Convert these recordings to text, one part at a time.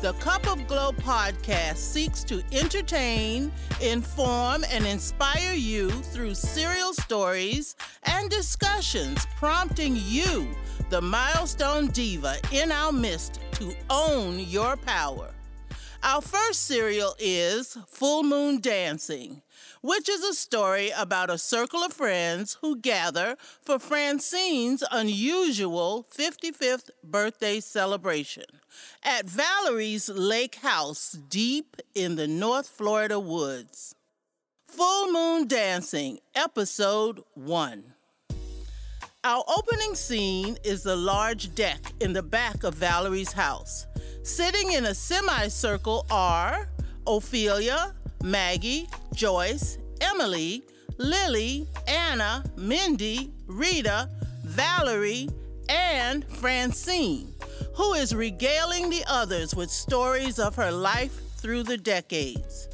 The Cup of Glow podcast seeks to entertain, inform, and inspire you through serial stories and discussions, prompting you, the milestone diva in our midst, to own your power. Our first serial is Full Moon Dancing which is a story about a circle of friends who gather for Francine's unusual 55th birthday celebration at Valerie's lake house deep in the North Florida woods. Full Moon Dancing, Episode 1. Our opening scene is the large deck in the back of Valerie's house. Sitting in a semicircle are Ophelia, Maggie, Joyce, Emily, Lily, Anna, Mindy, Rita, Valerie, and Francine, who is regaling the others with stories of her life through the decades.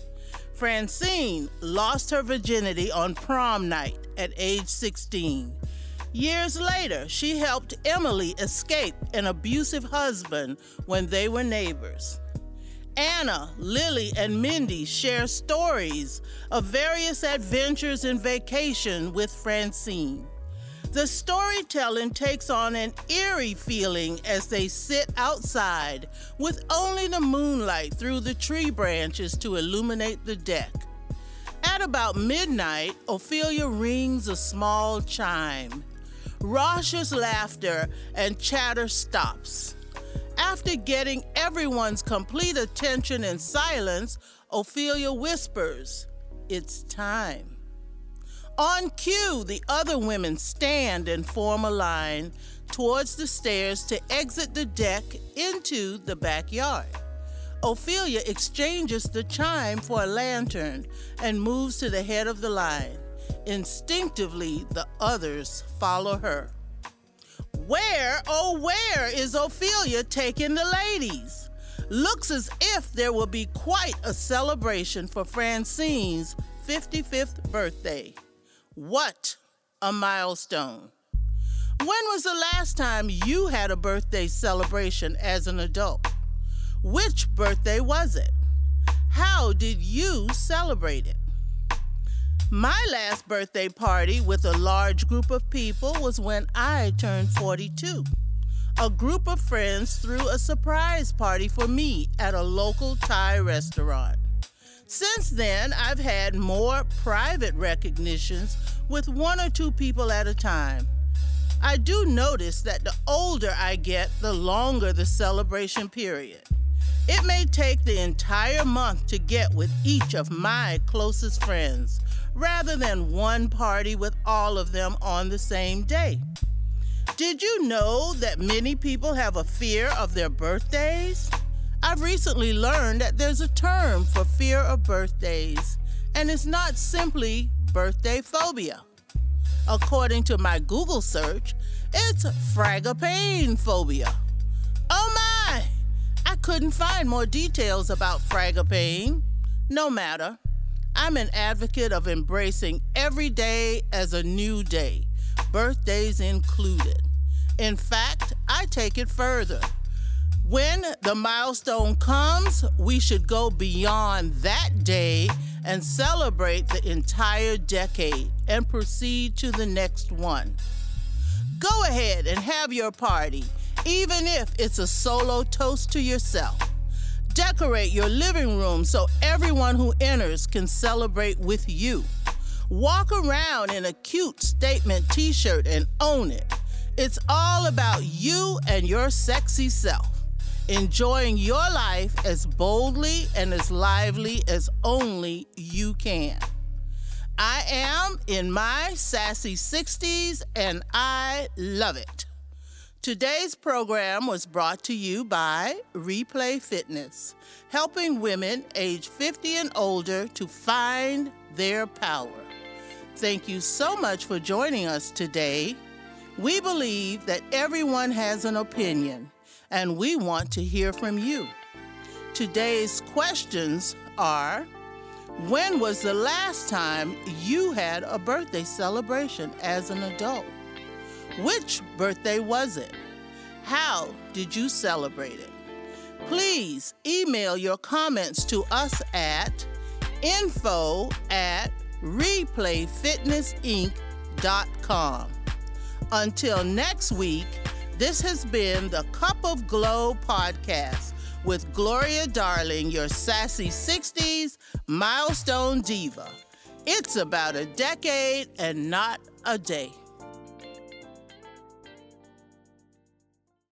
Francine lost her virginity on prom night at age 16. Years later, she helped Emily escape an abusive husband when they were neighbors. Anna, Lily, and Mindy share stories of various adventures and vacation with Francine. The storytelling takes on an eerie feeling as they sit outside with only the moonlight through the tree branches to illuminate the deck. At about midnight, Ophelia rings a small chime. Raucous laughter and chatter stops. After getting everyone's complete attention and silence, Ophelia whispers, It's time. On cue, the other women stand and form a line towards the stairs to exit the deck into the backyard. Ophelia exchanges the chime for a lantern and moves to the head of the line. Instinctively, the others follow her. Where, oh, where is Ophelia taking the ladies? Looks as if there will be quite a celebration for Francine's 55th birthday. What a milestone! When was the last time you had a birthday celebration as an adult? Which birthday was it? How did you celebrate it? My last birthday party with a large group of people was when I turned 42. A group of friends threw a surprise party for me at a local Thai restaurant. Since then, I've had more private recognitions with one or two people at a time. I do notice that the older I get, the longer the celebration period. It may take the entire month to get with each of my closest friends rather than one party with all of them on the same day. Did you know that many people have a fear of their birthdays? I've recently learned that there's a term for fear of birthdays, and it's not simply birthday phobia. According to my Google search, it's fragapane phobia. Couldn't find more details about fragapane. No matter. I'm an advocate of embracing every day as a new day, birthdays included. In fact, I take it further. When the milestone comes, we should go beyond that day and celebrate the entire decade and proceed to the next one. Go ahead and have your party, even if it's a solo toast to yourself. Decorate your living room so everyone who enters can celebrate with you. Walk around in a cute statement t shirt and own it. It's all about you and your sexy self, enjoying your life as boldly and as lively as only you can. I am in my sassy 60s and I love it. Today's program was brought to you by Replay Fitness, helping women age 50 and older to find their power. Thank you so much for joining us today. We believe that everyone has an opinion, and we want to hear from you. Today's questions are When was the last time you had a birthday celebration as an adult? Which birthday was it? How did you celebrate it? Please email your comments to us at info at replayfitnessinc.com. Until next week, this has been the Cup of Glow podcast with Gloria Darling, your sassy 60s milestone diva. It's about a decade and not a day.